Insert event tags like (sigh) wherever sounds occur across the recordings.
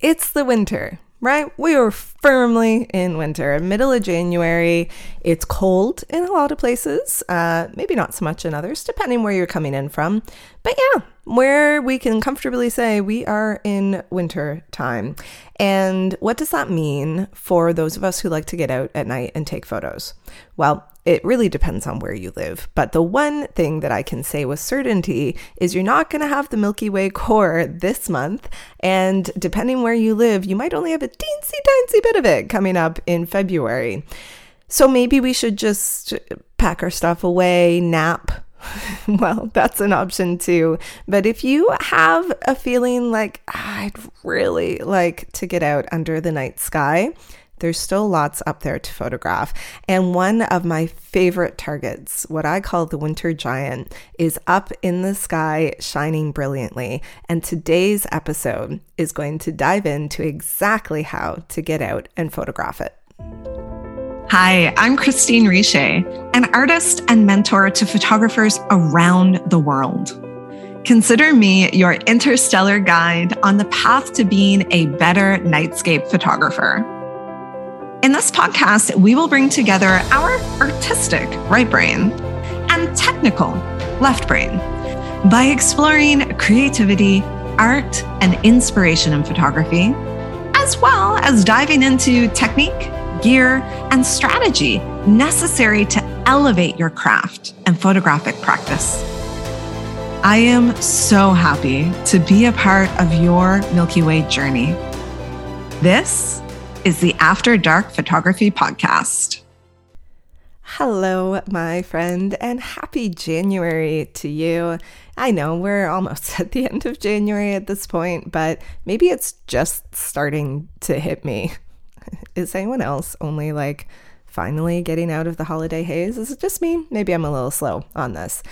it's the winter right? We are firmly in winter, middle of January. It's cold in a lot of places, uh, maybe not so much in others, depending where you're coming in from. But yeah, where we can comfortably say we are in winter time. And what does that mean for those of us who like to get out at night and take photos? Well, it really depends on where you live. But the one thing that I can say with certainty is you're not going to have the Milky Way core this month. And depending where you live, you might only have a teensy tiny bit of it coming up in February. So maybe we should just pack our stuff away, nap. (laughs) well, that's an option too. But if you have a feeling like ah, I'd really like to get out under the night sky, there's still lots up there to photograph. And one of my favorite targets, what I call the winter giant, is up in the sky shining brilliantly. And today's episode is going to dive into exactly how to get out and photograph it. Hi, I'm Christine Riche, an artist and mentor to photographers around the world. Consider me your interstellar guide on the path to being a better nightscape photographer. In this podcast, we will bring together our artistic right brain and technical left brain by exploring creativity, art, and inspiration in photography, as well as diving into technique, gear, and strategy necessary to elevate your craft and photographic practice. I am so happy to be a part of your Milky Way journey. This is the After Dark Photography Podcast. Hello, my friend, and happy January to you. I know we're almost (laughs) at the end of January at this point, but maybe it's just starting to hit me. (laughs) Is anyone else only like finally getting out of the holiday haze? Is it just me? Maybe I'm a little slow on this.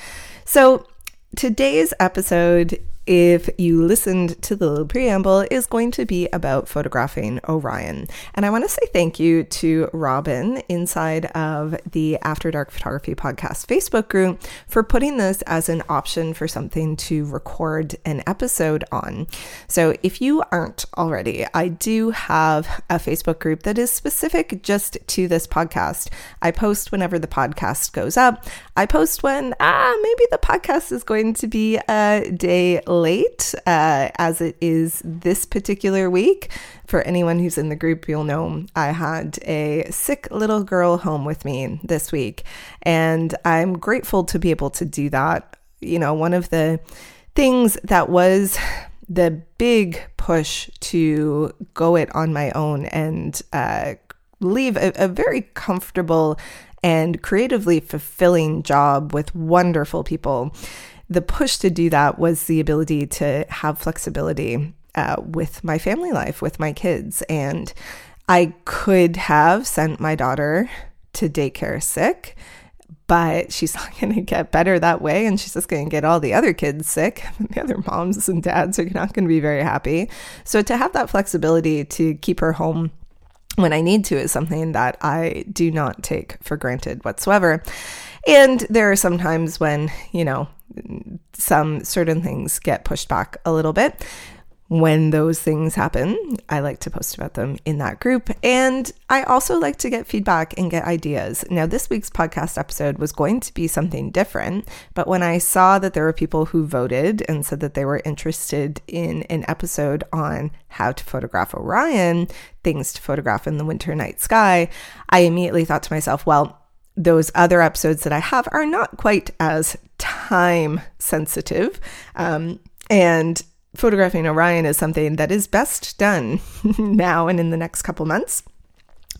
So, today's episode if you listened to the little preamble, is going to be about photographing Orion. And I want to say thank you to Robin inside of the After Dark Photography Podcast Facebook group for putting this as an option for something to record an episode on. So if you aren't already, I do have a Facebook group that is specific just to this podcast. I post whenever the podcast goes up. I post when, ah, maybe the podcast is going to be a day late, uh, as it is this particular week. For anyone who's in the group, you'll know I had a sick little girl home with me this week, and I'm grateful to be able to do that. You know, one of the things that was the big push to go it on my own and uh, leave a, a very comfortable and creatively fulfilling job with wonderful people the push to do that was the ability to have flexibility uh, with my family life, with my kids. And I could have sent my daughter to daycare sick, but she's (laughs) not going to get better that way. And she's just going to get all the other kids sick. (laughs) The other moms and dads are not going to be very happy. So to have that flexibility to keep her home when I need to is something that I do not take for granted whatsoever. And there are some times when, you know, some certain things get pushed back a little bit. When those things happen, I like to post about them in that group. And I also like to get feedback and get ideas. Now, this week's podcast episode was going to be something different, but when I saw that there were people who voted and said that they were interested in an episode on how to photograph Orion, things to photograph in the winter night sky, I immediately thought to myself, well, those other episodes that I have are not quite as time sensitive. Um, and photographing Orion is something that is best done (laughs) now and in the next couple months.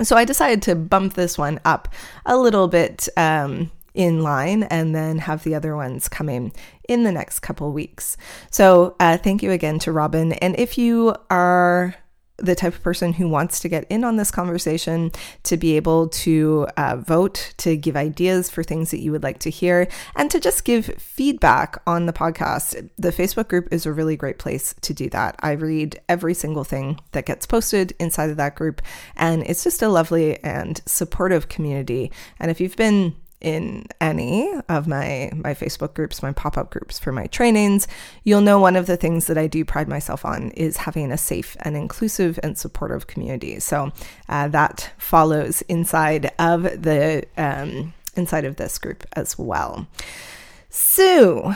So I decided to bump this one up a little bit um, in line and then have the other ones coming in the next couple weeks. So uh, thank you again to Robin. And if you are the type of person who wants to get in on this conversation, to be able to uh, vote, to give ideas for things that you would like to hear, and to just give feedback on the podcast. The Facebook group is a really great place to do that. I read every single thing that gets posted inside of that group, and it's just a lovely and supportive community. And if you've been in any of my my Facebook groups, my pop-up groups for my trainings, you'll know one of the things that I do pride myself on is having a safe and inclusive and supportive community. So uh, that follows inside of the um, inside of this group as well. So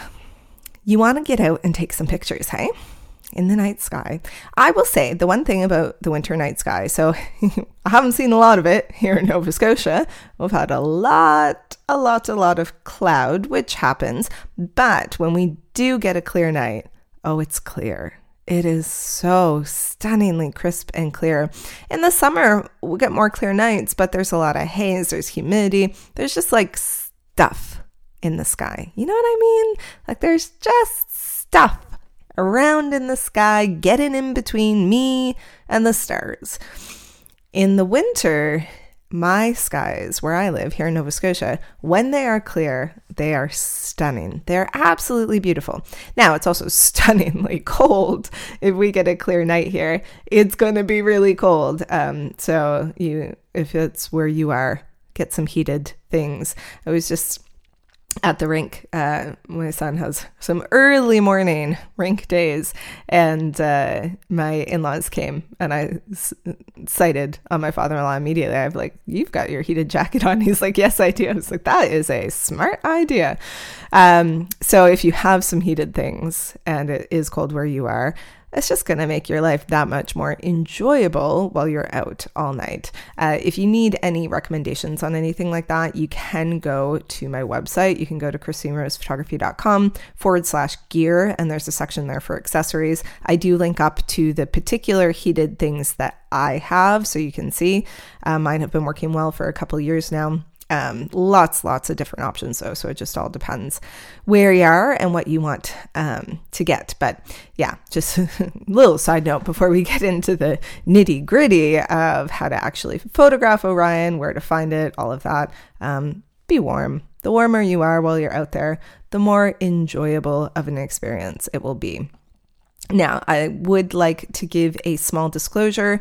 you want to get out and take some pictures, hey? In the night sky. I will say the one thing about the winter night sky, so (laughs) I haven't seen a lot of it here in Nova Scotia. We've had a lot, a lot, a lot of cloud, which happens. But when we do get a clear night, oh, it's clear. It is so stunningly crisp and clear. In the summer, we get more clear nights, but there's a lot of haze, there's humidity, there's just like stuff in the sky. You know what I mean? Like there's just stuff around in the sky, getting in between me and the stars. In the winter, my skies where I live here in Nova Scotia, when they are clear, they are stunning. They're absolutely beautiful. Now, it's also (laughs) stunningly cold. If we get a clear night here, it's going to be really cold. Um, so you, if it's where you are, get some heated things. I was just at the rink. Uh, my son has some early morning rink days, and uh, my in laws came, and I sighted on my father in law immediately. I was like, You've got your heated jacket on. (laughs) He's like, Yes, I do. I was like, That is a smart idea. Um, so if you have some heated things and it is cold where you are, it's just going to make your life that much more enjoyable while you're out all night. Uh, if you need any recommendations on anything like that, you can go to my website. You can go to christinerosephotography.com forward slash gear, and there's a section there for accessories. I do link up to the particular heated things that I have so you can see. Uh, mine have been working well for a couple years now. Um, lots, lots of different options though. So it just all depends where you are and what you want um, to get. But yeah, just a (laughs) little side note before we get into the nitty gritty of how to actually photograph Orion, where to find it, all of that. Um, be warm. The warmer you are while you're out there, the more enjoyable of an experience it will be. Now, I would like to give a small disclosure.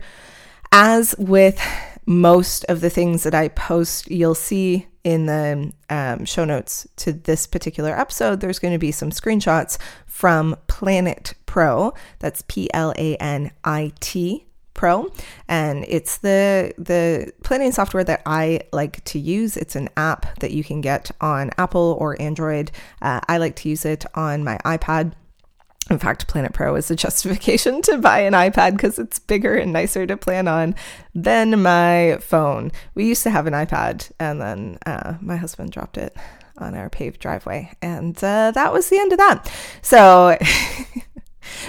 As with most of the things that I post, you'll see in the um, show notes to this particular episode, there's going to be some screenshots from Planit Pro. That's P L A N I T Pro, and it's the the planning software that I like to use. It's an app that you can get on Apple or Android. Uh, I like to use it on my iPad. In fact, Planit Pro is a justification (laughs) to buy an iPad because it's bigger and nicer to plan on than my phone. We used to have an iPad, and then uh, my husband dropped it on our paved driveway, and uh, that was the end of that. So (laughs)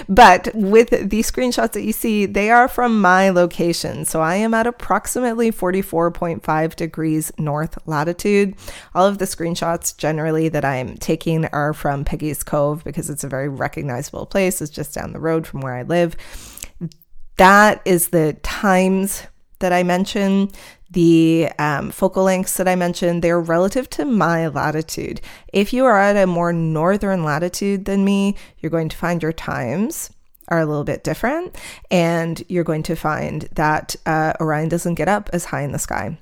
But with the screenshots that you see, they are from my location. So I am at approximately 44.5 degrees north latitude. All of the screenshots generally that I'm taking are from Peggy's Cove because it's a very recognizable place. It's just down the road from where I live. That is the times that I mentioned the um, focal lengths that I mentioned, they're relative to my latitude. If you are at a more northern latitude than me, you're going to find your times are a little bit different, and you're going to find that uh, Orion doesn't get up as high in the sky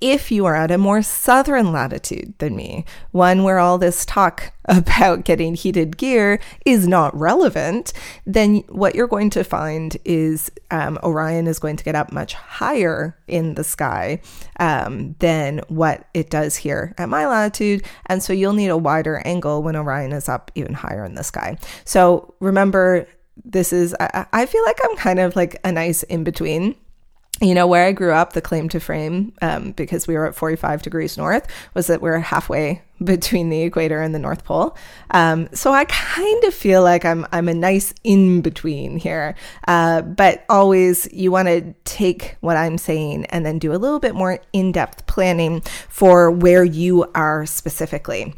if you are at a more southern latitude than me, one where all this talk (laughs) about getting heated gear is not relevant, then what you're going to find is um, Orion is going to get up much higher in the sky um, than what it does here at my latitude. And so you'll need a wider angle when Orion is up even higher in the sky. So remember, this is, I, I feel like I'm kind of like a nice in between you know, where I grew up, the claim to fame, um, because we were at 45 degrees north, was that we're halfway (laughs) between the equator and the North Pole. Um, so I kind of feel like I'm I'm a nice in between here. Uh, but always, you want to take what I'm saying and then do a little bit more in depth planning for where you are specifically.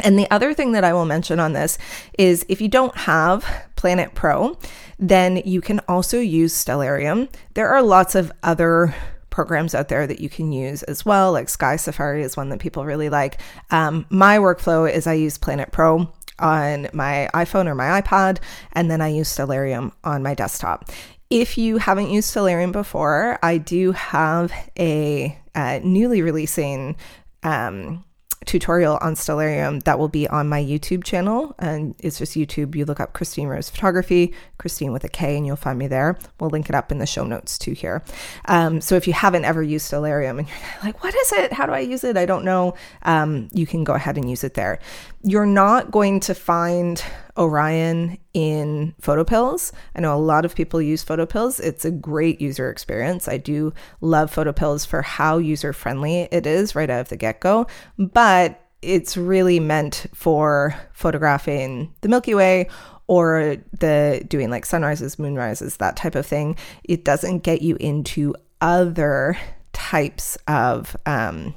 And the other thing that I will mention on this is if you don't have Planit Pro, then you can also use Stellarium. There are lots of other programs out there that you can use as well, like Sky Safari is one that people really like. Um, my workflow is I use Planit Pro on my iPhone or my iPad, and then I use Stellarium on my desktop. If you haven't used Stellarium before, I do have a uh, newly releasing um, tutorial on stellarium that will be on my YouTube channel. And it's just YouTube. You look up Christine Rose Photography, Christine with a K, and you'll find me there. We'll link it up in the show notes too here. Um, so if you haven't ever used stellarium and you're (laughs) like, what is it? How do I use it? I don't know. Um, you can go ahead and use it there. You're not going to find Orion in PhotoPills. I know a lot of people use PhotoPills. It's a great user experience. I do love PhotoPills for how user friendly it is right out of the get go, but it's really meant for photographing the Milky Way or the doing like sunrises, moonrises, that type of thing. It doesn't get you into other types of um,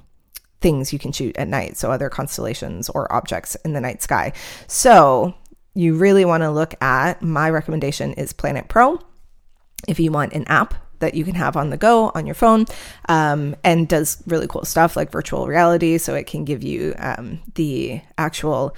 things you can shoot at night, so other constellations or objects in the night sky. So you really want to look at my recommendation is Planit Pro. If you want an app that you can have on the go on your phone um, and does really cool stuff like virtual reality. So it can give you um, the actual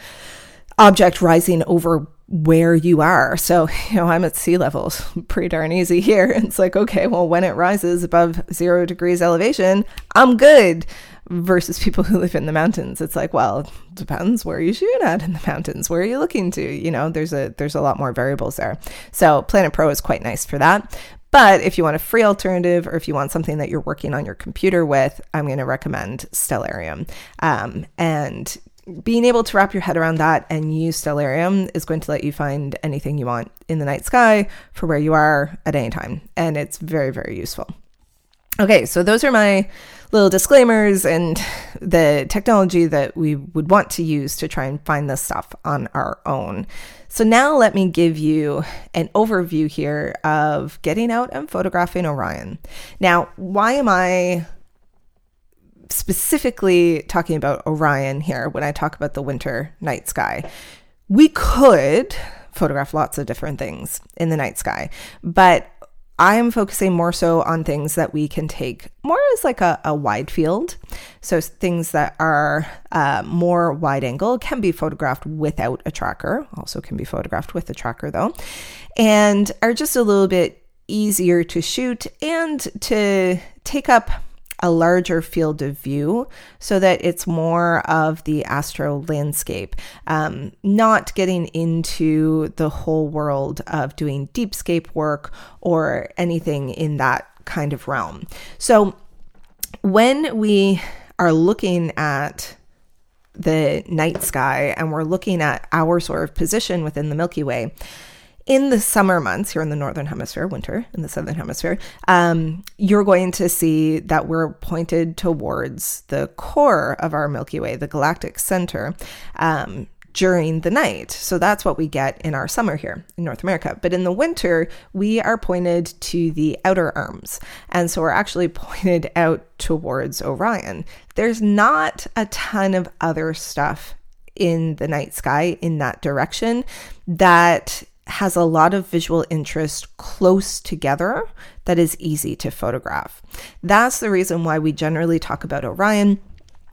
object rising over where you are. So, (laughs) you know, I'm at sea level, (laughs) pretty darn easy here. (laughs) It's like, okay, well, when it rises above zero degrees elevation, I'm good versus people who live in the mountains. It's like well depends where you shoot at in the mountains. Where are you looking to? You know there's a there's a lot more variables there. So planit pro is quite nice for that. But if you want a free alternative or if you want something that you're working on your computer with i'm going to recommend stellarium. Um, and being able to wrap your head around that and use stellarium is going to let you find anything you want in the night sky for where you are at any time and it's very very useful okay so those are my little disclaimers and the technology that we would want to use to try and find this stuff on our own. So, now let me give you an overview here of getting out and photographing Orion. Now, why am I specifically talking about Orion here when I talk about the winter night sky? We could photograph lots of different things in the night sky, but I am focusing more so on things that we can take more as like a, a wide field. So things that are uh, more wide angle can be photographed without a tracker, also can be photographed with a tracker though, and are just a little bit easier to shoot and to take up a larger field of view so that it's more of the astro landscape, um, not getting into the whole world of doing deepscape work or anything in that kind of realm. So when we are looking at the night sky and we're looking at our sort of position within the Milky Way, in the summer months here in the northern hemisphere, winter in the southern hemisphere, um, you're going to see that we're pointed towards the core of our Milky Way, the galactic center. Um, during the night. So that's what we get in our summer here in North America. But in the winter, we are pointed to the outer arms. And so we're actually (laughs) pointed out towards Orion. There's not a ton of other stuff in the night sky in that direction that has a lot of visual interest close together that is easy to photograph. That's the reason why we generally talk about Orion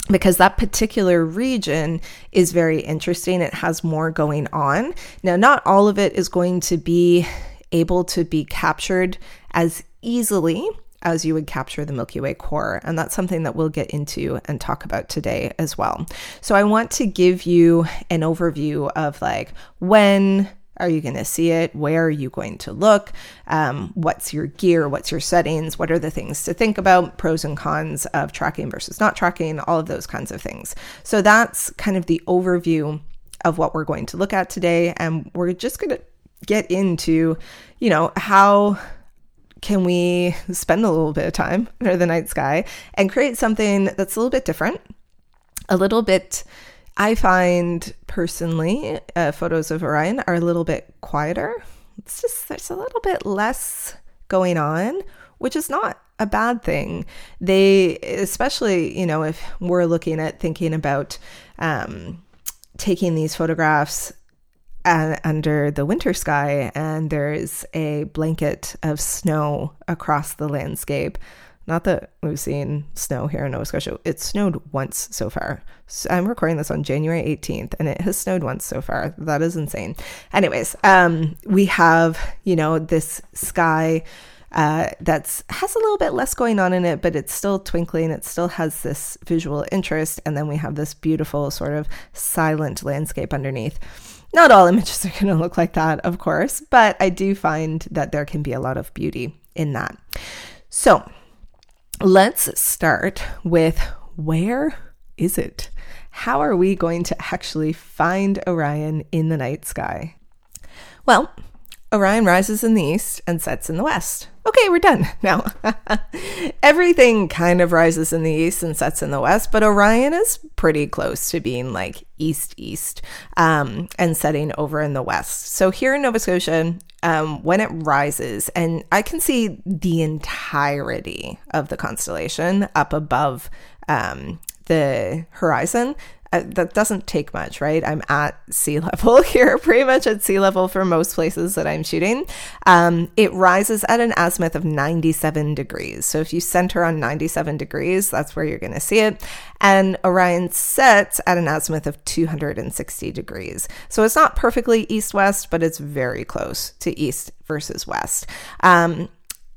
because that particular region is very interesting. It has more going on. Now, not all of it is going to be able to be captured as easily as you would capture the Milky Way core. And that's something that we'll get into and talk about today as well. So, I want to give you an overview of like when are you going to see it? Where are you going to look? Um, what's your gear? What's your settings? What are the things to think about? Pros and cons of tracking versus not tracking, all of those kinds of things. So that's kind of the overview of what we're going to look at today. And we're just going to get into, you know, how can we spend a little bit of time (laughs) under the night sky and create something that's a little bit different, a little bit I find personally uh, photos of Orion are a little bit quieter. It's just there's a little bit less going on, which is not a bad thing. They, especially, you know, if we're looking at thinking about um, taking these photographs uh, under the winter sky and there's a blanket of snow across the landscape. Not that we've seen snow here in Nova Scotia. It snowed once so far. So I'm recording this on January 18th and it has snowed once so far. That is insane. Anyways, um, we have, you know, this sky uh, that's has a little bit less going on in it, but it's still twinkling. It still has this visual interest, and then we have this beautiful sort of silent landscape underneath. Not all images are going to look like that, of course, but I do find that there can be a lot of beauty in that. So let's start with where is it? How are we going to actually find Orion in the night sky? Well, Orion rises in the east and sets in the west. Okay, we're done (laughs) now. (laughs) Everything kind of rises in the east and sets in the west, but Orion is pretty close to being like east east um, and setting over in the west. So here in Nova Scotia, um, when it rises, and I can see the entirety of the constellation up above um, the horizon that doesn't take much, right? I'm at sea (laughs) level (laughs) here, pretty much at sea level for most places that I'm shooting. Um, it rises at an azimuth of 97 degrees. So if you center on 97 degrees, that's where you're going to see it. And Orion sets at an azimuth of 260 degrees. So it's not perfectly east west, but it's very close to east versus west. Um,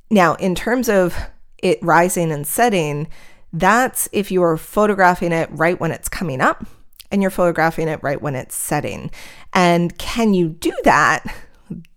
now, in terms of it rising and setting, that's if you are photographing it right when it's coming up and you're photographing it right when it's setting. And can you do that?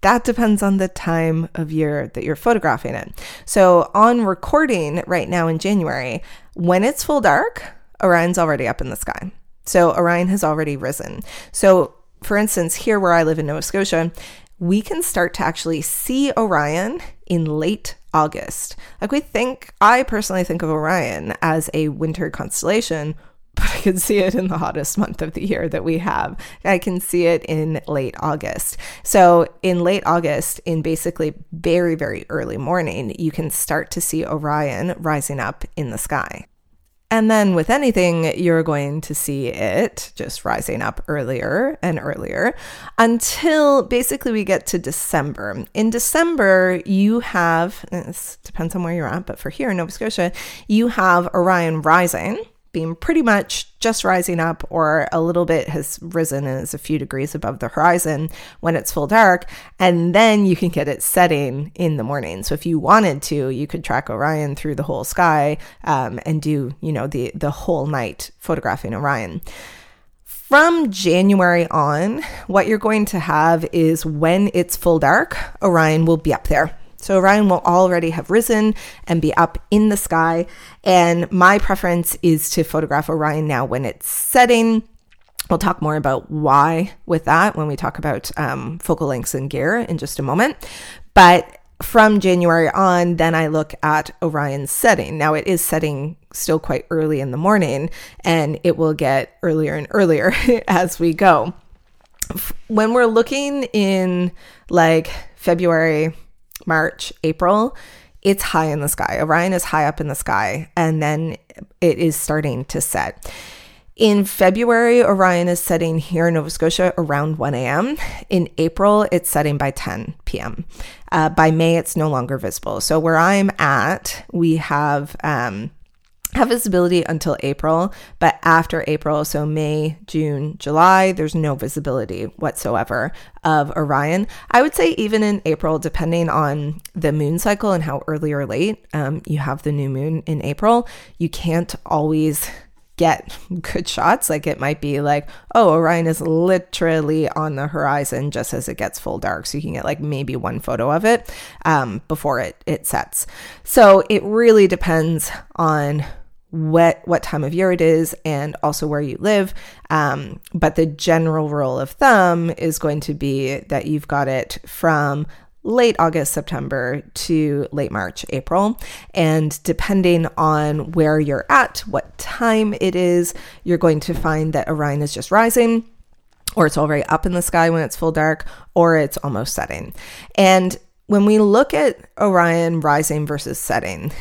That depends on the time of year that you're photographing it. So, on recording right now in January, when it's full dark, Orion's already up in the sky. So, Orion has already risen. So, for instance, here where I live in Nova Scotia, we can start to actually see Orion in late August. Like we think, I personally think of Orion as a winter constellation, (laughs) but I can see it in the hottest month of the year that we have. I can see it in late August. So, in late August, in basically very, very early morning, you can start to see Orion rising up in the sky. And then with anything, you're going to see it just rising up earlier and earlier until basically we get to December. In December, you have, this depends on where you're at, but for here in Nova Scotia, you have Orion rising being pretty much just rising up or a little bit has risen and is a few degrees above the horizon when it's full dark. And then you can get it setting in the morning. So if you wanted to, you could track Orion through the whole sky um, and do, you know, the, the whole night photographing Orion. From January on, what you're going to have is when it's full dark, Orion will be up there. So Orion will already have risen and be up in the sky. And my preference is to photograph Orion now when it's setting. We'll talk more about why with that when we talk about um, focal lengths and gear in just a moment. But from January on, then I look at Orion's setting. Now it is setting still quite early in the morning, and it will get earlier and earlier (laughs) as we go. When we're looking in like February, March, April, it's high in the sky. Orion is high up in the sky, and then it is starting to set. In February, Orion is setting here in Nova Scotia around 1 a.m. In April, it's setting by 10 p.m. Uh, by May, it's no longer visible. So, where I'm at, we have um, have visibility until April, but after April, so May, June, July, there's no visibility whatsoever of Orion. I would say even in April, depending on the moon cycle and how early or late um, you have the new moon in April, you can't always get (laughs) good shots. Like it might be like, oh, Orion is literally on the horizon just as it gets full dark. So you can get like maybe one photo of it um, before it, it sets. So it really depends on what what time of year it is and also where you live um, but the general rule of thumb is going to be that you've got it from late August, September to late March, April. And depending on where you're at, what time it is, you're going to find that Orion is just rising, or it's already up in the sky when it's full dark, or it's almost setting. And when we look at Orion rising versus setting,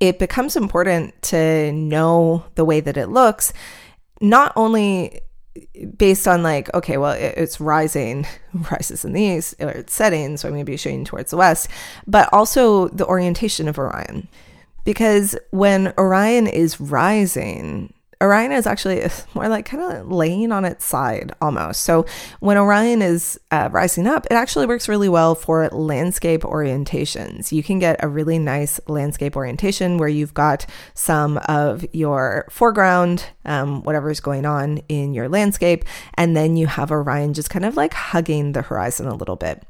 it becomes important to know the way that it looks, not only based on like, okay, well, it's rising, (laughs) rises in the east, or it's setting, so I'm going to be shooting towards the west, but also the orientation of Orion. Because when Orion is rising, Orion is actually more like kind of laying on its side almost. So when Orion is uh, rising up, it actually works really well for landscape orientations. You can get a really nice landscape orientation where you've got some of your foreground, um, whatever's going on in your landscape, and then you have Orion just kind of like hugging the horizon a little bit.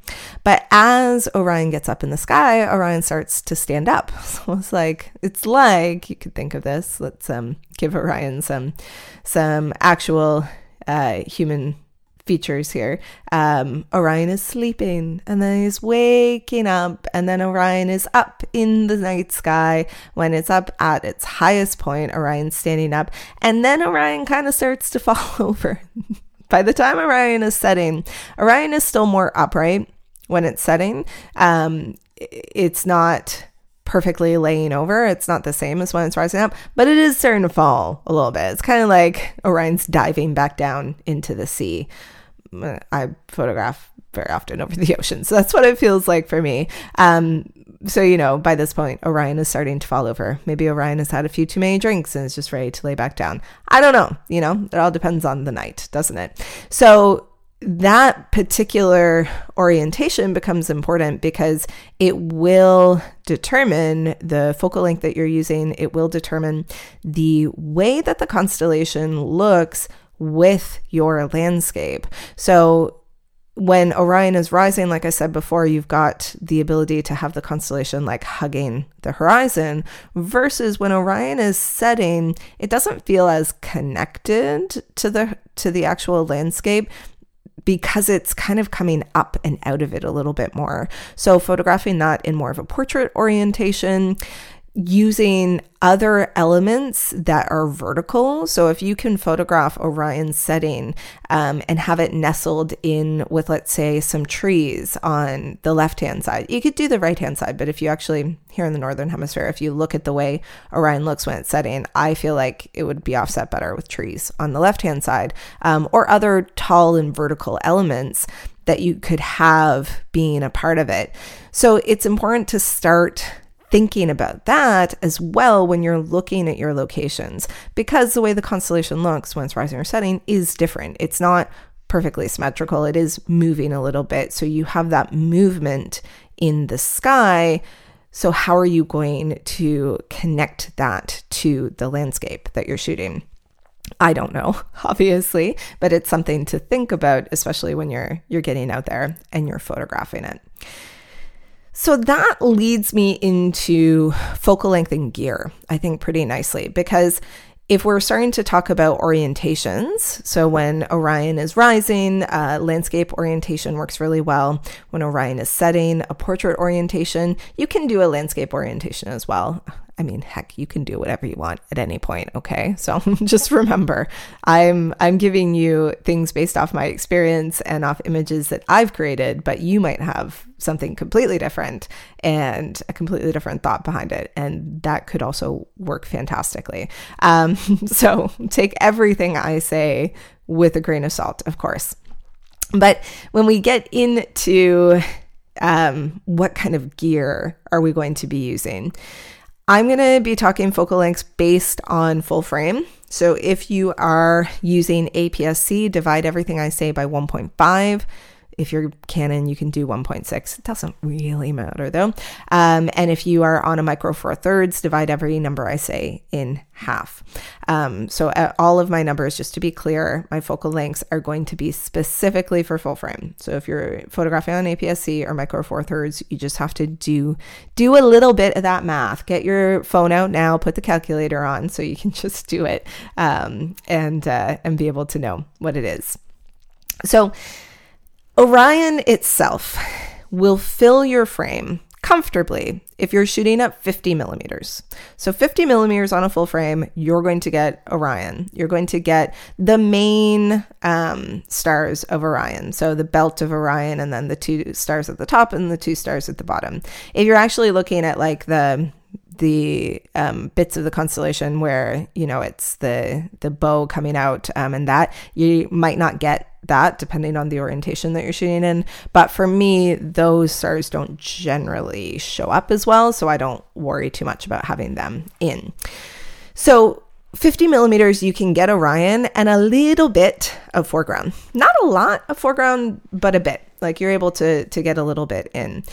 But as Orion gets up in the sky, Orion starts to stand up. (laughs) So it's like it's like you could think of this. Let's um, give Orion some some actual uh, human features here. Um, Orion is sleeping and then he's waking up, and then Orion is up in the night sky. When it's up at its highest point, Orion's standing up, and then Orion kind of starts to (laughs) fall over. By the time Orion is setting, Orion is still more upright when it's setting. Um, it's not perfectly laying over. It's not the same as when it's rising up, but it is starting to fall a little bit. It's kind of like Orion's diving back down into the sea. I photograph very often over the (laughs) ocean, so that's what it feels like for me. Um, so you know, by this point, Orion is starting to fall over. Maybe Orion has had a few too many drinks and is just ready to lay back down. I don't know. You know, it all depends on the night, doesn't it? So that particular orientation becomes important because it will determine the focal length that you're using. It will determine the way that the constellation looks with your landscape. So, when Orion is rising, like I said before, you've got the ability to have the constellation like hugging the horizon, versus when Orion is setting, it doesn't feel as connected to the to the actual landscape because it's kind of coming up and out of it a little bit more. So, photographing that in more of a portrait orientation, using other elements that are vertical. So if you can photograph Orion's setting um, and have it nestled in with, let's say, some trees on the left hand side, you could do the right hand side. But if you actually, here in the Northern Hemisphere, if you look at the way Orion looks when it's setting, I feel like it would be offset better with trees on the left hand side um, or other tall and vertical elements that you could have being a part of it. So it's important to start thinking about that as well when you're looking at your locations because the way the constellation looks when it's rising or setting is different. It's not perfectly symmetrical, it is moving a little bit. So you have that movement in the sky. So, how are you going to connect that to the landscape that you're shooting? I don't know, (laughs) obviously, but it's something to think about, especially when you're you're getting out there and you're photographing it. So that leads me into focal length and gear, I think, pretty nicely because if we're starting to talk about orientations, so when Orion is rising, uh, landscape orientation works really well. When Orion is setting, a portrait orientation, you can do a landscape orientation as well. I mean, heck, you can do whatever you want at any point, okay? (laughs) So (laughs) just remember, I'm I'm giving you things based off my experience and off images that I've created, but you might have something completely different and a completely different thought behind it, and that could also work fantastically. Um, (laughs) so take everything I say with a grain of salt, of course. But when we get into um, what kind of gear are we going to be using? I'm going to be talking focal lengths based on full frame. So if you are using APS-C, divide everything I say by 1.5. If you're Canon, you can do 1.6. It doesn't really matter though. Um, and if you are on a micro four thirds, divide every number I say in half. Um, so uh, all of my numbers, just to be clear, my focal lengths are going to be specifically for full frame. So if you're photographing on APS-C or micro four thirds, you just have to do do a little bit of that math. Get your phone out now, put the calculator on, so you can (laughs) just do it um, and uh, and be able to know what it is. So Orion itself will fill your frame comfortably if you're shooting at 50 millimeters. So 50 millimeters on a full frame, you're going to get Orion. You're going to get the main um, stars of Orion. So the belt of Orion and then the two stars at the top and the two stars at the bottom. If you're actually looking at like the the um, bits of the constellation where you know it's the the bow coming out um, and that you might not get that depending on the orientation that you're shooting in but for me those stars don't generally show up as well so i don't worry too much about having them in so 50 millimeters, you can get Orion and a little bit of foreground. Not a lot of foreground, but a bit. Like you're able to to get a little bit in.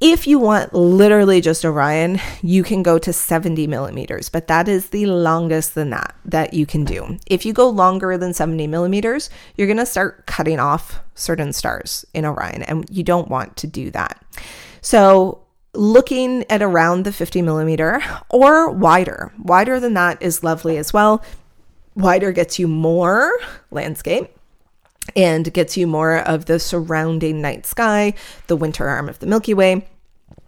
If you want literally just Orion, you can go to 70 millimeters, but that is the longest than that that you can do. If you go longer than 70 millimeters, you're going to start cutting off certain stars in Orion, and you don't want to do that. So, looking at around the 50 millimeter or wider, wider than that is lovely as well. Wider gets you more landscape and gets you more of the surrounding night sky, the winter arm of the Milky Way.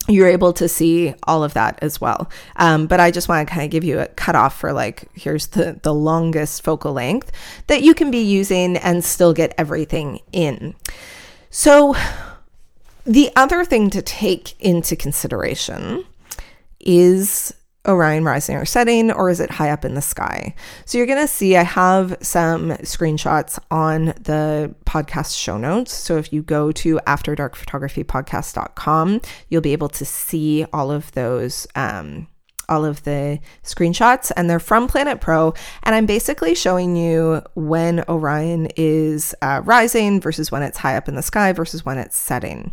You're able to see all of that as well. Um, but I just want to kind of give you a cutoff for like, here's the, the longest focal length that you can be using and still get everything in. So, the other thing to take into consideration is Orion rising or setting, or is it high up in the sky? So you're going to see I have some screenshots on the podcast show notes. So if you go to afterdarkphotographypodcast.com, you'll be able to see all of those. Um, all of the screenshots and they're from Planit Pro. And I'm basically showing you when Orion is uh, rising versus when it's high up in the sky versus when it's setting.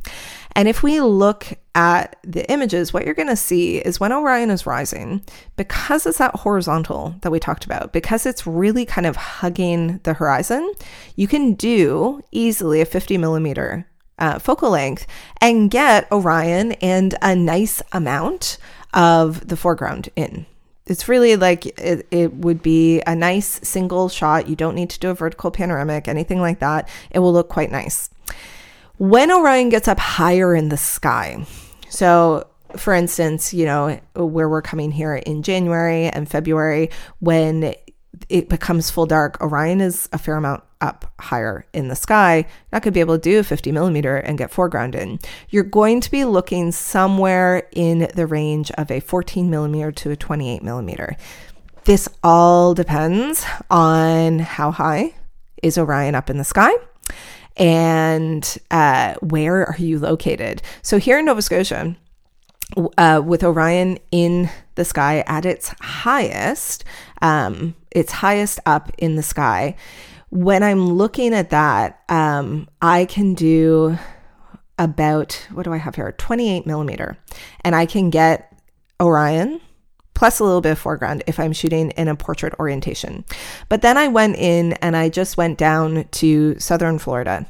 And if we look at the images, what you're going to see is when Orion is rising, because it's that horizontal that we talked about, because it's really kind of hugging the horizon, you can do easily a 50 millimeter uh, focal length and get Orion and a nice amount of the foreground in. It's really like it, it would be a nice single shot. You don't need to do a vertical panoramic, anything like that. It will look quite nice. When Orion gets up higher in the sky, so for instance, you know, where we're coming here in January and February, when it becomes full dark, Orion is a fair amount up higher in the sky. Not going to be able to do a 50 millimeter and get foreground in. You're going to be looking somewhere in the range of a 14 millimeter to a 28 millimeter. This all depends on how high is Orion up in the sky and uh, where are you located. So here in Nova Scotia, uh, with Orion in the sky at its highest, um, its highest up in the sky. When I'm looking at that, um, I can do about what do I have here? 28 millimeter, and I can get Orion plus a little bit of foreground if I'm shooting in a portrait orientation. But then I went in and I just went down to southern Florida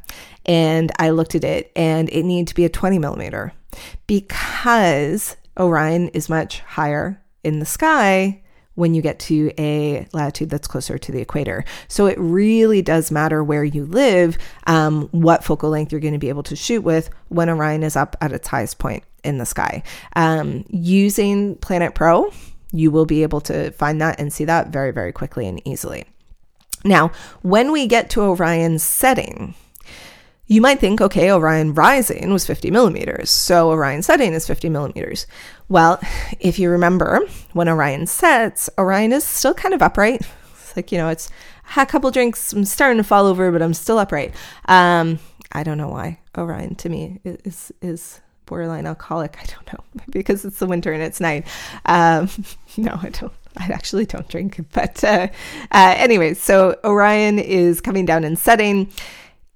and I looked at it and it needed to be a 20 millimeter because Orion is much higher in the sky when you get to a latitude that's closer to the equator. So it really does matter where you live, um, what focal length you're going to be able to shoot with when Orion is up at its highest point in the sky. Um, using Planit Pro, you will be able to find that and see that very, very quickly and easily. Now, when we get to Orion's setting, you might think, okay, Orion rising was 50 millimeters, so Orion setting is 50 millimeters. Well, (laughs) if you remember, when Orion sets, Orion is still kind of upright. It's like, you know, it's had a couple drinks, I'm starting to fall over, but I'm still upright. Um, I don't know why Orion to me is is borderline alcoholic. I don't know (laughs) because it's the winter and it's night. Um, (laughs) no, I don't. I actually don't drink. But uh, uh, anyways, so Orion is coming down and setting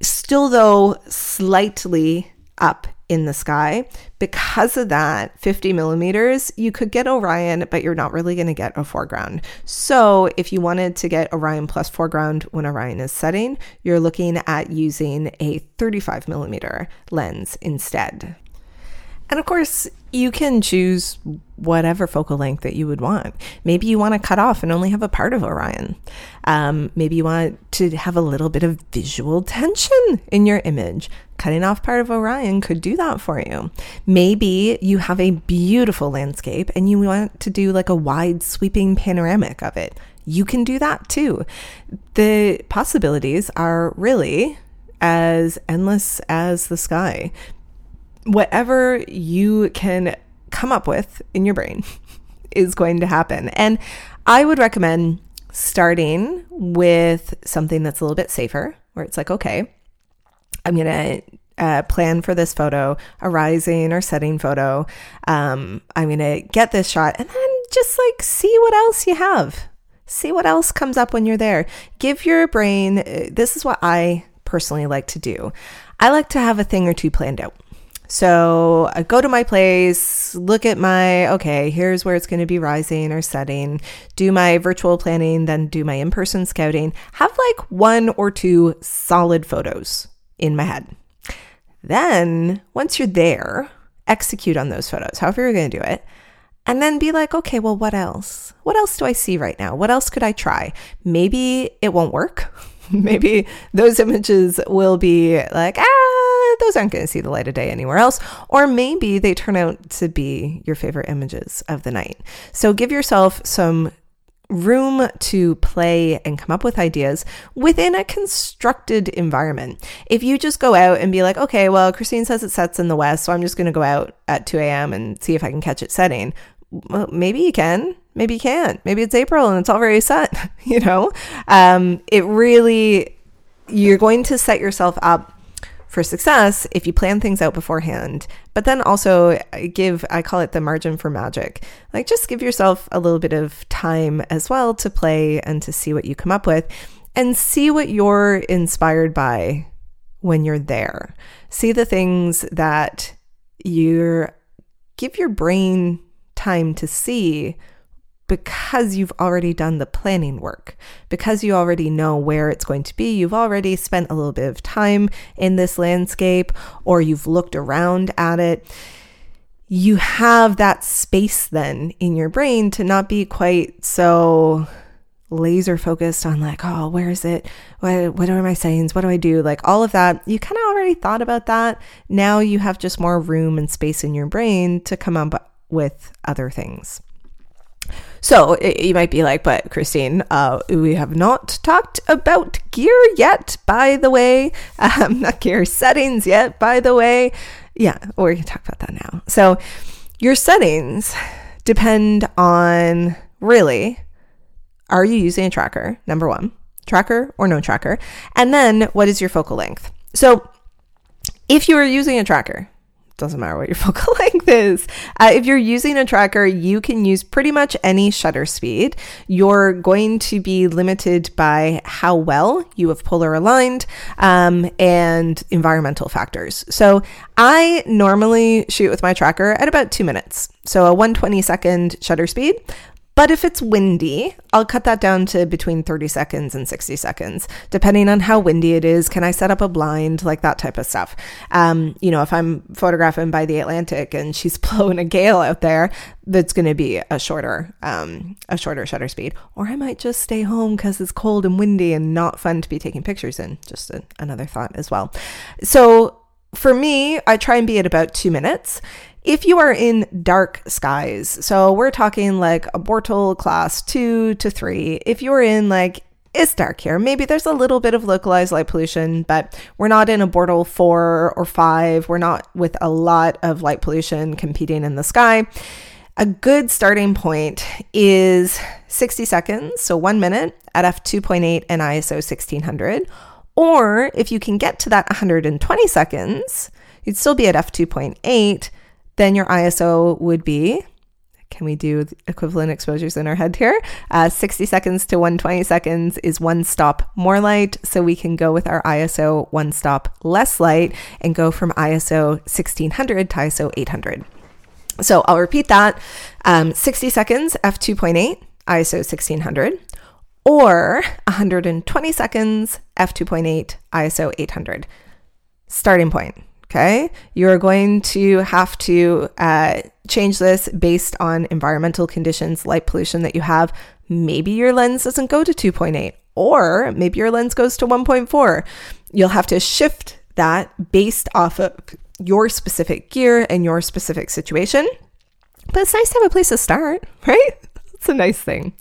still though slightly up in the sky. Because of that, 50 millimeters, you could get Orion, but you're not really going to get a foreground. So, if you wanted to get Orion plus foreground when Orion is setting, you're looking at using a 35 millimeter lens instead. And of course, you can choose whatever focal length that you would want. Maybe you want to cut off and only have a part of Orion. Um, maybe you want to have a little bit of visual tension in your image. Cutting off part of Orion could do that for you. Maybe you have a beautiful landscape and you want to do like a wide sweeping panoramic of it. You can do that too. The possibilities are really as endless as the sky whatever you can come up with in your brain (laughs) is going to happen. And I would recommend starting with something that's a little bit safer, where it's like, okay, I'm going to uh, plan for this photo, a rising or setting photo. Um, I'm going to get this shot and then just like see what else you have. See what else comes up when you're there. Give your brain, uh, this is what I personally like to do. I like to have a thing or two planned out. So I go to my place, look at my, okay, here's where it's going to be rising or setting, do my virtual planning, then do my in person scouting, have like one or two solid photos in my head. Then once you're there, execute on those photos, however you're going to do it. And then be like, okay, well, what else? What else do I see right now? What else could I try? Maybe it won't work. (laughs) Maybe those images will be like, ah, those aren't going to see the light of day anywhere else. Or maybe they turn out to be your favorite images of the night. So give yourself some room to play and come up with ideas within a constructed environment. If you just go out and be like, okay, well, Christine says it sets in the west, so I'm just going to go out at 2 a.m. and see if I can catch it setting. Well, maybe you can, maybe you can't. Maybe it's April and it's already set, (laughs) you know? Um, it really, you're going to set yourself up for success if you plan things out beforehand, but then also uh, give, I call it the margin for magic. Like just give yourself a little bit of time as well to play and to see what you come up with and see what you're inspired by when you're there. See the things that you're, give your brain time to see because you've already done the planning work, because you already know where it's going to be. You've already spent a little bit of time in this landscape or you've looked around at it. You have that space then in your brain to not be quite so laser focused on like, oh, where is it? What what are my sayings? What do I do? Like all of that. You kind of already thought about that. Now you have just more room and space in your brain to come up with other things. So you might be like, but Christine, uh, we have not talked about gear yet, by the way. (laughs) Um, not gear settings yet, by the way. Yeah, we can talk about that now. So your settings depend on really are you using a tracker? Number one, tracker or no tracker? And then what is your focal length? So if you are using a tracker, doesn't matter what your (laughs) focal length is. Uh, if you're using a tracker, you can use pretty much any shutter speed. You're going to be limited by how well you have polar aligned um, and environmental factors. So I normally shoot with my tracker at about two minutes. So a 120 second shutter speed. But if it's windy, I'll cut that down to between 30 seconds and 60 seconds, depending on how windy it is. Can I set up a blind? Like that type of stuff. Um, you know, if I'm photographing by the Atlantic and she's (laughs) blowing a gale out there, that's going to be a shorter, um, a shorter shutter speed. Or I might just stay home because it's cold and windy and not fun to be taking pictures in. Just a, another thought as well. So for me, I try and be at about two minutes. If you are in dark skies, so we're talking like a Bortle class two to three, if you're in like it's dark here. Maybe there's a little bit of localized light pollution, but we're not in a Bortle 4 or 5. We're not with a lot of light pollution competing in the sky. A good starting point is 60 seconds, so one minute at f2.8 and ISO 1600. Or if you can get to that 120 seconds, you'd still be at f2.8 then your ISO would be can we do equivalent exposures in our head here? Uh, 60 seconds to 120 seconds is one stop more light. So we can go with our ISO one stop less light and go from ISO 1600 to ISO 800. So I'll repeat that um, 60 seconds, f2.8, ISO 1600, or 120 seconds, f2.8, ISO 800. Starting point. Okay. You're going to have to uh, change this based on environmental conditions, light pollution that you have. Maybe your lens doesn't go to 2.8, or maybe your lens goes to 1.4. You'll have to shift that based off of your specific gear and your specific situation. But it's nice to have a place to start, (laughs) right? It's a nice thing.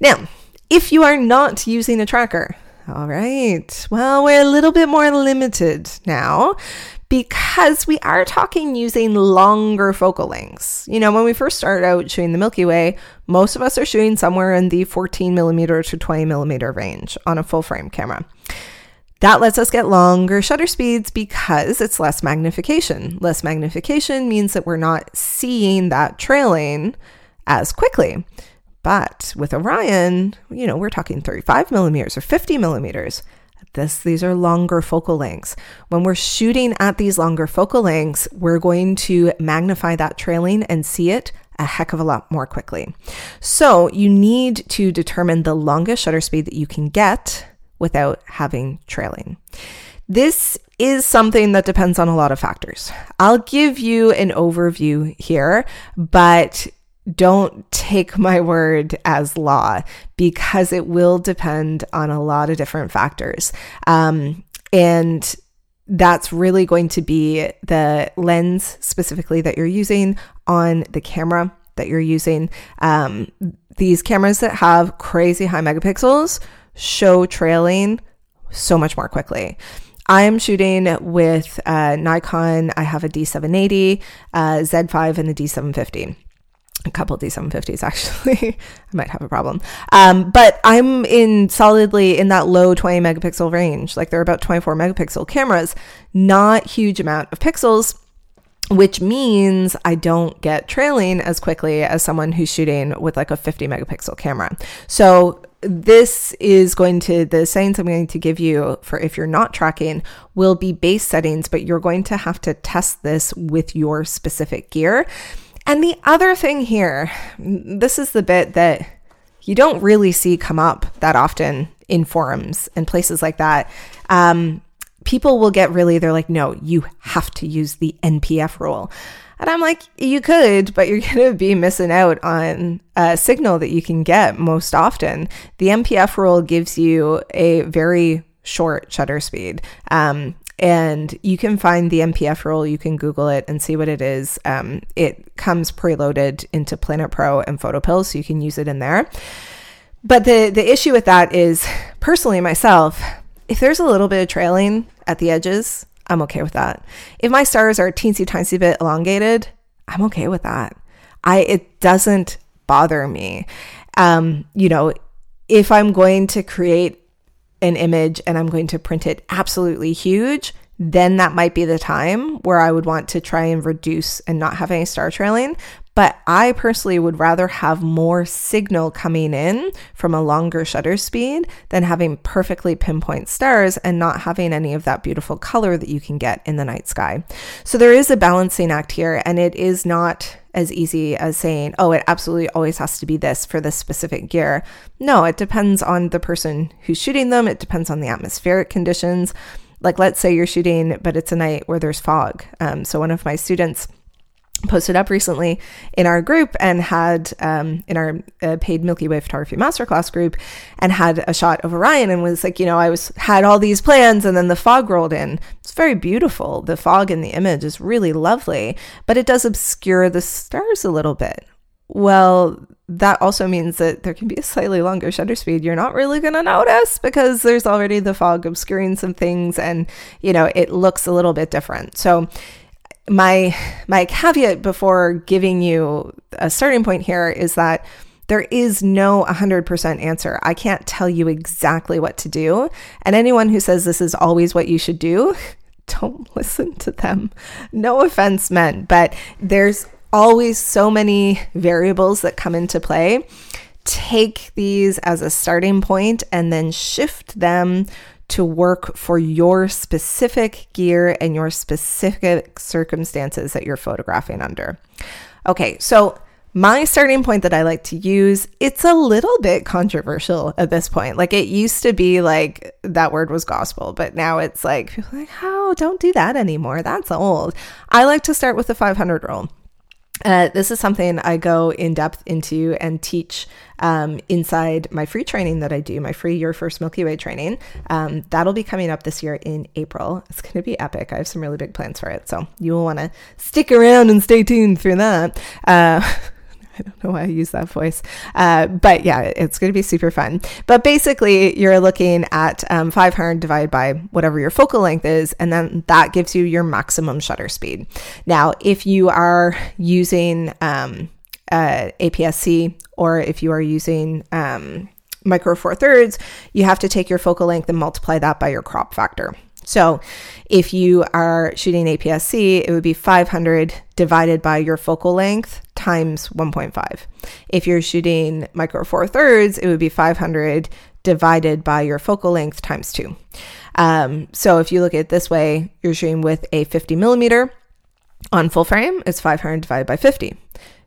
Now, if you are not using a tracker, all right. Well, we're a little bit more limited now because we are talking using longer focal lengths. You know, when we first start out shooting the Milky Way, most of us are shooting somewhere in the 14 millimeter to 20 millimeter range on a full frame camera. That lets us get longer shutter speeds because it's less magnification. Less magnification means that we're not seeing that trailing as quickly. But with Orion, you know, we're talking 35 millimeters or 50 millimeters. This, these are longer focal lengths. When we're shooting at these longer focal lengths, we're going to magnify that trailing and see it a heck of a lot more quickly. So you need to determine the longest shutter speed that you can get without having trailing. This is something that depends on a lot of factors. I'll give you an overview here, but don't take my word as law because it will depend on a lot of different factors. Um, and that's really going to be the lens specifically that you're using on the camera that you're using. Um, these cameras that have crazy high megapixels show trailing so much more quickly. I am shooting with uh, Nikon. I have a D780, uh, Z5, and a D750 a couple D750s actually. (laughs) I might have a problem. Um, but I'm in solidly in that low 20 megapixel range. Like they're about 24 megapixel cameras, not huge amount of pixels, which means I don't get trailing as quickly as someone who's shooting with like a 50 megapixel camera. So this is going to the settings I'm going to give you for if you're not tracking will be base settings, but you're going to have to test this with your specific gear. And the other thing here, this is the bit that you don't really see come up that often in forums and places like that. Um, people will get really, they're like, no, you have to use the NPF rule. And I'm like, you could, but you're (laughs) going to be missing out on a signal that you can get most often. The NPF rule gives you a very short shutter speed. Um, and you can find the NPF rule. You can Google it and see what it is. Um, it comes preloaded into Planit Pro and PhotoPills, so you can use it in there. But the the issue with that is, personally myself, if there's a little bit of trailing at the edges, I'm okay with that. If my stars are teensy tiny bit elongated, I'm okay with that. I it doesn't bother me. Um, you know, if I'm going to create an image and I'm going to print it absolutely huge, then that might be the time where I would want to try and reduce and not have any star trailing. But I personally would rather have more signal coming in from a longer shutter speed than having perfectly pinpoint stars and not having any of that beautiful color that you can get in the night sky. So there is a balancing act here, and it is not as easy as saying, oh, it absolutely always has to be this for this specific gear. No, it depends on the person who's shooting them, it depends on the atmospheric conditions. Like, let's say you're shooting, but it's a night where there's fog. Um, so, one of my students, posted up recently in our group and had um, in our uh, paid Milky Way photography masterclass group and had a shot of Orion and was like, you know, I was had all these plans and then the fog rolled in. It's very beautiful. The fog in the image is really lovely, but it does obscure the stars a little bit. Well, that also means that there can be a slightly longer shutter speed. You're not really going to notice because there's already the fog obscuring some things and, you know, it looks a little bit different. So, my my caveat before giving you a starting point here is that there is no 100% answer. I can't tell you exactly what to do. And anyone who says this is always what you should do, (laughs) don't listen to them. No offense meant, but there's always so many variables that come into play. Take these as a starting point and then shift them to work for your specific gear and your specific circumstances that you're photographing under. Okay, so my starting point that I like to use, it's a little bit controversial at this point. Like it used to be like that word was gospel, but now it's like, people like, oh, don't do that anymore. That's old. I like to start with the 500 rule. Uh, this is something I go in depth into and teach um, inside my free training that I do, my free Your First Milky Way training. Um, that'll be coming up this year in April. It's going to be epic. I have some really big plans for it. So you will want to stick around and stay tuned through that. Uh, (laughs) (laughs) I don't know why I use that voice. Uh, but yeah, it's going to be super fun. But basically, you're looking at um, 500 divided by whatever your focal length is, and then that gives you your maximum shutter speed. Now, if you are using um, uh, APS-C or if you are using um, micro four thirds, you have to take your focal length and multiply that by your crop factor. So if you are shooting APS-C, it would be 500 divided by your focal length times 1.5. If you're shooting micro four thirds, it would be 500 divided by your focal length times two. Um, so if you look at it this way, you're shooting with a 50 millimeter on full frame, it's 500 divided by 50.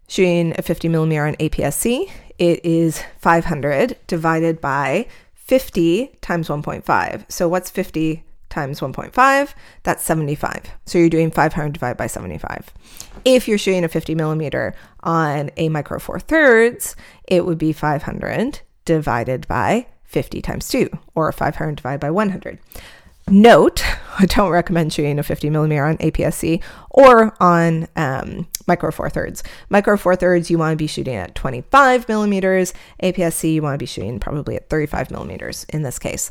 Shooting a 50 millimeter on APS-C, it is 500 divided by 50 times 1.5. So what's 50 times 1.5? That's 75. So you're doing 500 divided by 75. If you're shooting a 50 millimeter on a micro four thirds, it would be 500 divided by 50 times 2, or 500 divided by 100. Note, (laughs) I don't recommend shooting a 50 millimeter on APS-C or on um, micro four thirds. Micro four thirds, you want to be shooting at 25 millimeters. APS-C, you want to be shooting probably at 35 millimeters in this case.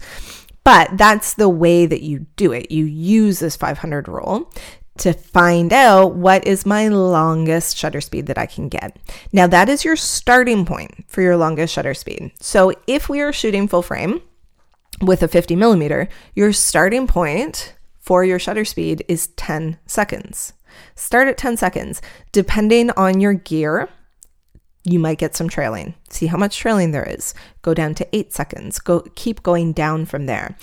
But that's the way that you do it. You use this 500 rule to find out what is my longest shutter speed that I can get. Now, that is your starting point for your longest shutter speed. So, if we are shooting full frame with a 50 millimeter, your starting point for your shutter speed is 10 seconds. Start at 10 seconds. Depending on your gear, you might get some trailing. See how much trailing there is. Go down to 8 seconds. Go keep going down from there.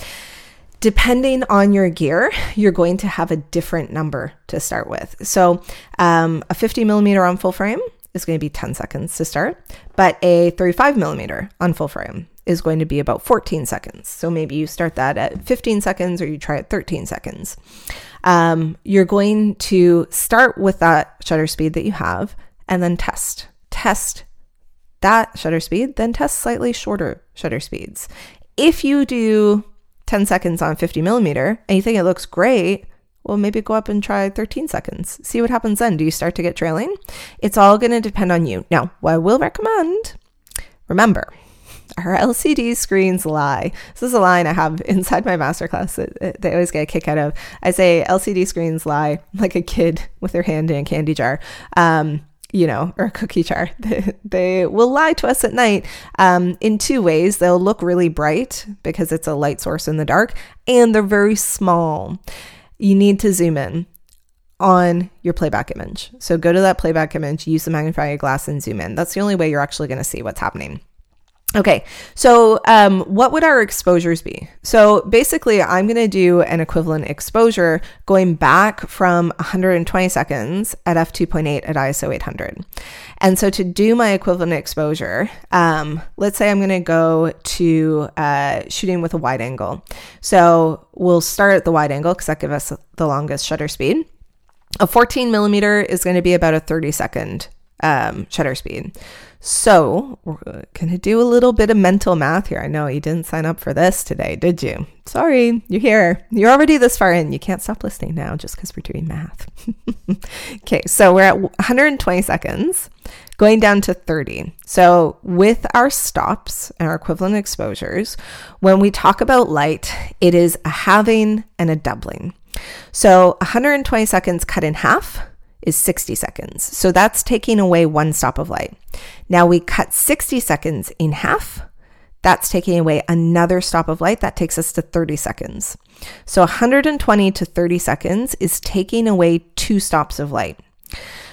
Depending on your gear, you're going to have a different number to start with. So, um, a 50 millimeter on full frame is going to be 10 seconds to start, but a 35 millimeter on full frame is going to be about 14 seconds. So maybe you start that at 15 seconds or you try at 13 seconds. Um, you're going to start with that shutter speed that you have and then test. Test that shutter speed, then test slightly shorter shutter speeds. If you do 10 seconds on 50 millimeter and you think it looks great, well, maybe go up and try 13 seconds. See what happens then. Do you start to get trailing? It's all going to depend on you. Now, what I will recommend, remember, our LCD screens lie. This is a line I have inside my masterclass that they always get a kick out of. I say LCD screens lie like a kid with their hand in a candy jar. Um, you know, or a cookie jar. (laughs) They, will lie to us at night um, in two ways. They'll look really bright because it's a light source in the dark, and they're very small. You need to zoom in on your playback image. So go to that playback image, use the magnifying glass, and zoom in. That's the only way you're actually going to see what's happening. Okay, so um, what would our exposures be? So basically, I'm going to do an equivalent exposure going back from 120 seconds at f2.8 at ISO 800. And so to do my equivalent exposure, um, let's say I'm going to go to uh, shooting with a wide angle. So we'll start at the wide angle because that gives us the longest shutter speed. A 14 millimeter is going to be about a 30 second um, shutter speed. So, we're going to do a little bit of mental math here. I know you didn't sign up for this today, did you? Sorry, you're here. You're already this far in. You can't stop listening now just because we're doing math. (laughs) okay, so we're at 120 seconds, going down to 30. So, with our stops and our equivalent exposures, when we talk about light, it is a halving and a doubling. So, 120 seconds cut in half is 60 seconds. So that's taking away one stop of light. Now we cut 60 seconds in half. That's taking away another stop of light. That takes us to 30 seconds. So 120 to 30 seconds is taking away two stops of light.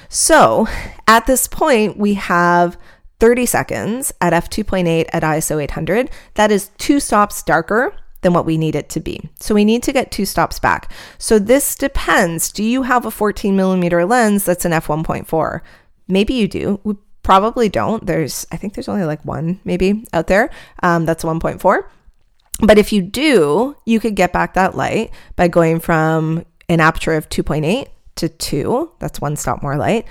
So at this point, we have 30 seconds at f2.8 at ISO 800. That is two stops darker than what we need it to be. So we need to get two stops back. So this depends. Do you have a 14 millimeter lens that's an f1.4? Maybe you do. We probably don't. There's, I think there's only like one maybe out there um, that's 1.4. But if you do, you could get back that light by going from an aperture of 2.8 to 2, that's one stop more light,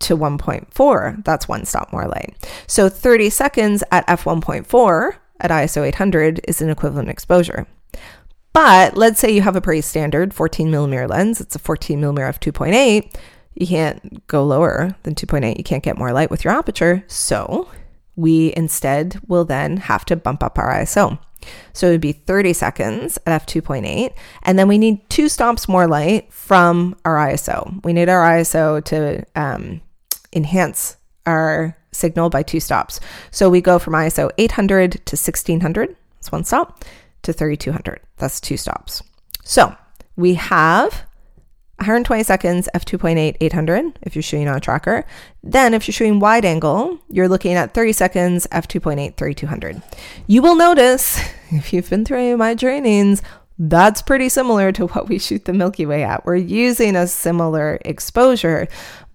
to 1.4, that's one stop more light. So 30 seconds at f1.4 at ISO 800 is an equivalent exposure. But let's say you have a pretty standard 14 millimeter lens, it's a 14 millimeter f2.8. You can't go lower than 2.8. You can't get more light with your aperture. So we instead will then have to bump up our ISO. So it would be 30 seconds at f2.8. And then we need two stops more light from our ISO. We need our ISO to um, enhance our signal by two stops. So we go from ISO 800 to 1600, that's one stop, to 3200, that's two stops. So we have 120 seconds, f2.8, 800 if you're shooting on a tracker. Then, if you're shooting wide angle, you're looking at 30 seconds, f2.8, 3200. You will notice, (laughs) if you've been through my trainings, that's pretty similar to what we shoot the Milky Way at. We're using a similar exposure,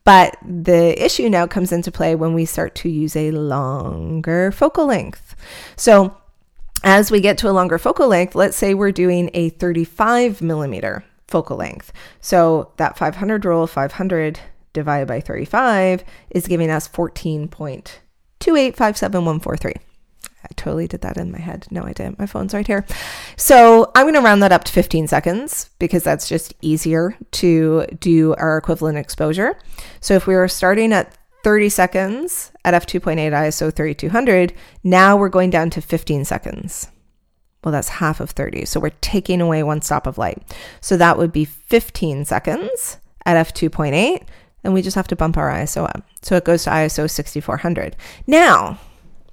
but the issue now comes into play when we start to use a longer focal length. So, as we get to a longer focal length, let's say we're doing a 35 millimeter focal length. So that 500 rule, 500 divided by 35 is giving us 14.2857143. I totally did that in my head. No, I didn't. My phone's right here. So I'm going to round that up to 15 seconds because that's just easier to do our equivalent exposure. So if we were starting at 30 seconds at f2.8 ISO 3200, now we're going down to 15 seconds. Well, that's half of 30. So we're taking away one stop of light. So that would be 15 seconds at f2.8. And we just have to bump our ISO up. So it goes to ISO 6400. Now,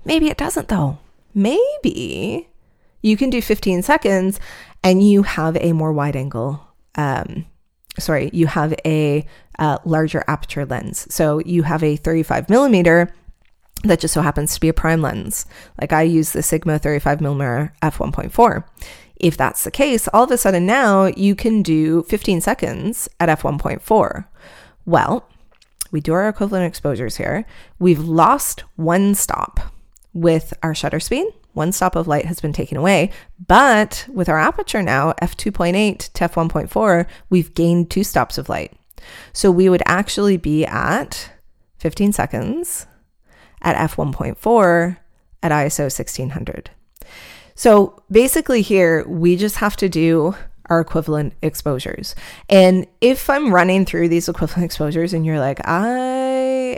maybe it doesn't though. Maybe you can do 15 seconds and you have a more wide angle. Um, sorry, you have a uh, larger aperture lens. So you have a 35 millimeter that just so happens to be a prime lens. Like I use the Sigma 35mm f1.4. If that's the case, all of a sudden now you can do 15 seconds at f1.4. Well, we do our equivalent exposures here. We've lost one stop with our shutter speed. One stop of light has been taken away, but with our aperture now, f2.8 to f1.4, we've gained two stops of light. So we would actually be at 15 seconds at f1.4 at ISO 1600. So basically, here we just have to do our equivalent exposures. And if I'm running through these equivalent (laughs) exposures and you're like, I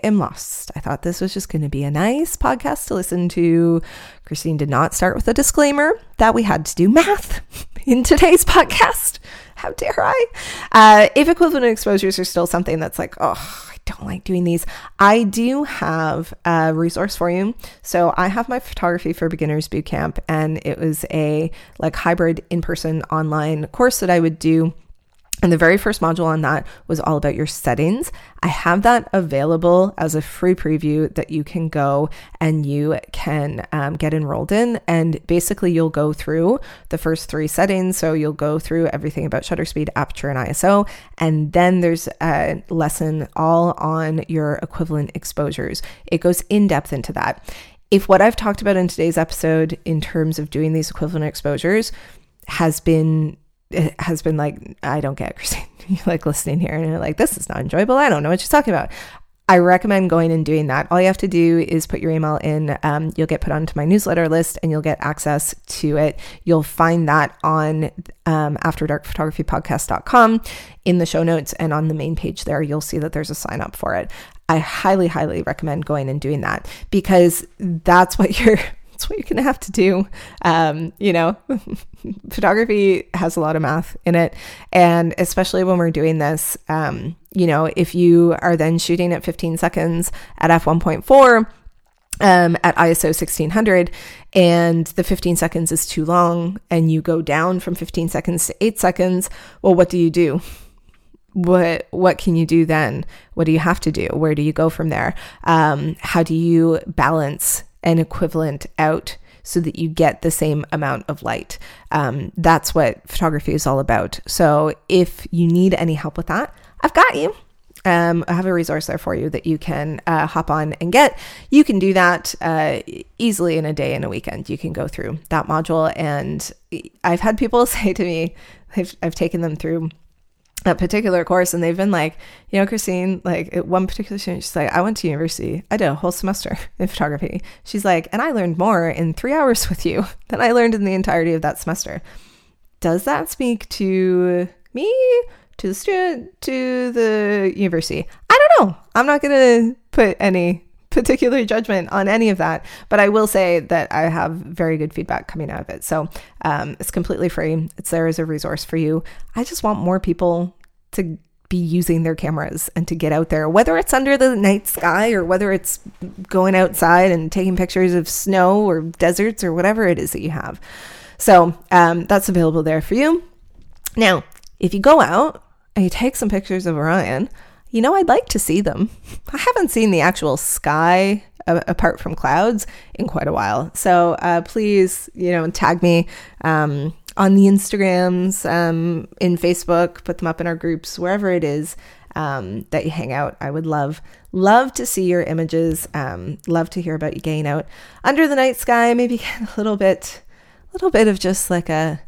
am lost, I thought this was just going to be a nice podcast to listen to. Christine did not start with a disclaimer that we had to do math (laughs) in today's podcast. How dare I? Uh, if equivalent exposures are still something that's like, oh, I don't like doing these. I do have a resource for you. So I have my photography for beginners bootcamp and it was a like hybrid in-person online course that I would do and the very first module on that was all about your settings. I have that available as a free preview that you can go and you can um, get enrolled in. And basically, you'll go through the first three settings. So you'll go through everything about shutter speed, aperture, and ISO. And then there's a lesson all on your equivalent exposures. It goes in depth into that. If what I've talked about in today's episode in terms of doing these equivalent exposures has been has been like, I don't get (laughs) Christine. like listening here and you're like, this is not enjoyable. I don't know what you're talking about. I recommend going and doing that. All you have to do is put your email in. Um, you'll get put onto my newsletter list and you'll get access to it. You'll find that on um, afterdarkphotographypodcast.com in the show notes and on the main page there. You'll see that there's a sign up for it. I highly, highly recommend going and doing that because that's what (laughs) you're that's what you're going to have to do. Um, you know, (laughs) photography has a lot of math in it. And especially when we're doing this, um, you know, if you are then shooting at 15 seconds at f1.4, um, at ISO 1600 and the 15 seconds is too long and you go down from 15 seconds to 8 seconds, well what do you do? What what can you do then? What do you have to do? Where do you go from there? Um, how do you balance an equivalent out so that you get the same amount of light. Um, that's what photography is all about. So if you need any help with that, I've got you. Um, I have a resource there for you that you can uh, hop on and get. You can do that uh, easily in a day and a weekend. You can go through that module. And I've had people (laughs) say to me, I've, I've taken them through a particular course and they've been like you know christine like one particular student she's like i went to university. I did a whole semester (laughs) in photography. She's like and i learned more in three hours (laughs) with you than i learned in the entirety of that semester. Does that speak to me to the student to the university? I don't know. I'm not going to put any particular judgment on any of that, but I will say that I have very good feedback coming out of it. So um, it's completely free. It's there as a resource for you. I just want more people to be using their cameras and to get out there, whether it's under the night sky or whether it's going outside and taking pictures of snow or deserts or whatever it is that you have. So um, that's available there for you. Now, if you go out and you take some pictures of Orion, you know, I'd like to see them. I haven't seen the actual sky uh, apart from clouds in quite a while. So uh, please, you know, tag me um, on the Instagrams, um, in Facebook, put them up in our groups, wherever it is um, that you hang out. I would love, love to see your images. Um, love to hear about you getting out under the night sky. Maybe get a little bit, a little bit of just like a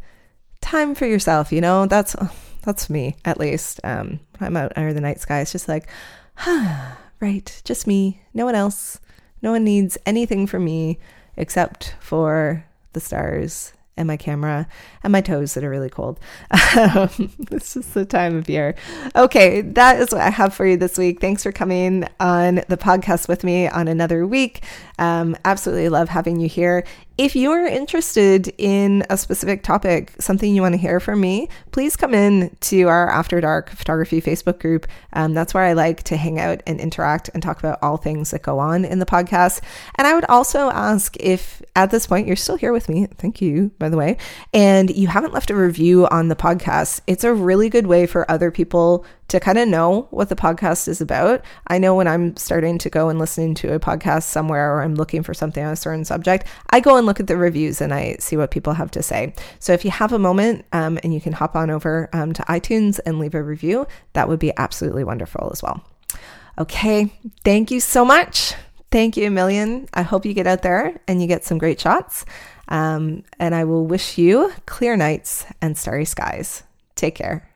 time for yourself. You know, that's that's me at least. Um, I'm out under the night sky. It's just like, huh, (sighs) right, just me. No one else. No one needs anything from me except for the stars and my camera and my toes that are really cold. (laughs) Um, this is the time of year. Okay, that is what I have for you this week. Thanks for coming on the podcast with me on another week. Um, absolutely love having you here. If you're interested in a specific topic, something you want to hear from me, please come in to our After Dark Photography Facebook group. Um, that's where I like to hang out and interact and talk about all things that go on in the podcast. And I would also ask if at this point you're still here with me, thank you, by the way, and you haven't left a review on the podcast, it's a really good way for other people to kind of know what the podcast is about. I know when I'm starting to go and listening to a podcast somewhere or I'm looking for something on a certain subject, I go and look at the reviews and I see what people have to say. So if you have a moment um, and you can hop on over um, to iTunes and leave a review, that would be absolutely wonderful as well. Okay, thank you so much. Thank you a million. I hope you get out there and you get some great shots. Um, and I will wish you clear nights and starry skies. Take care.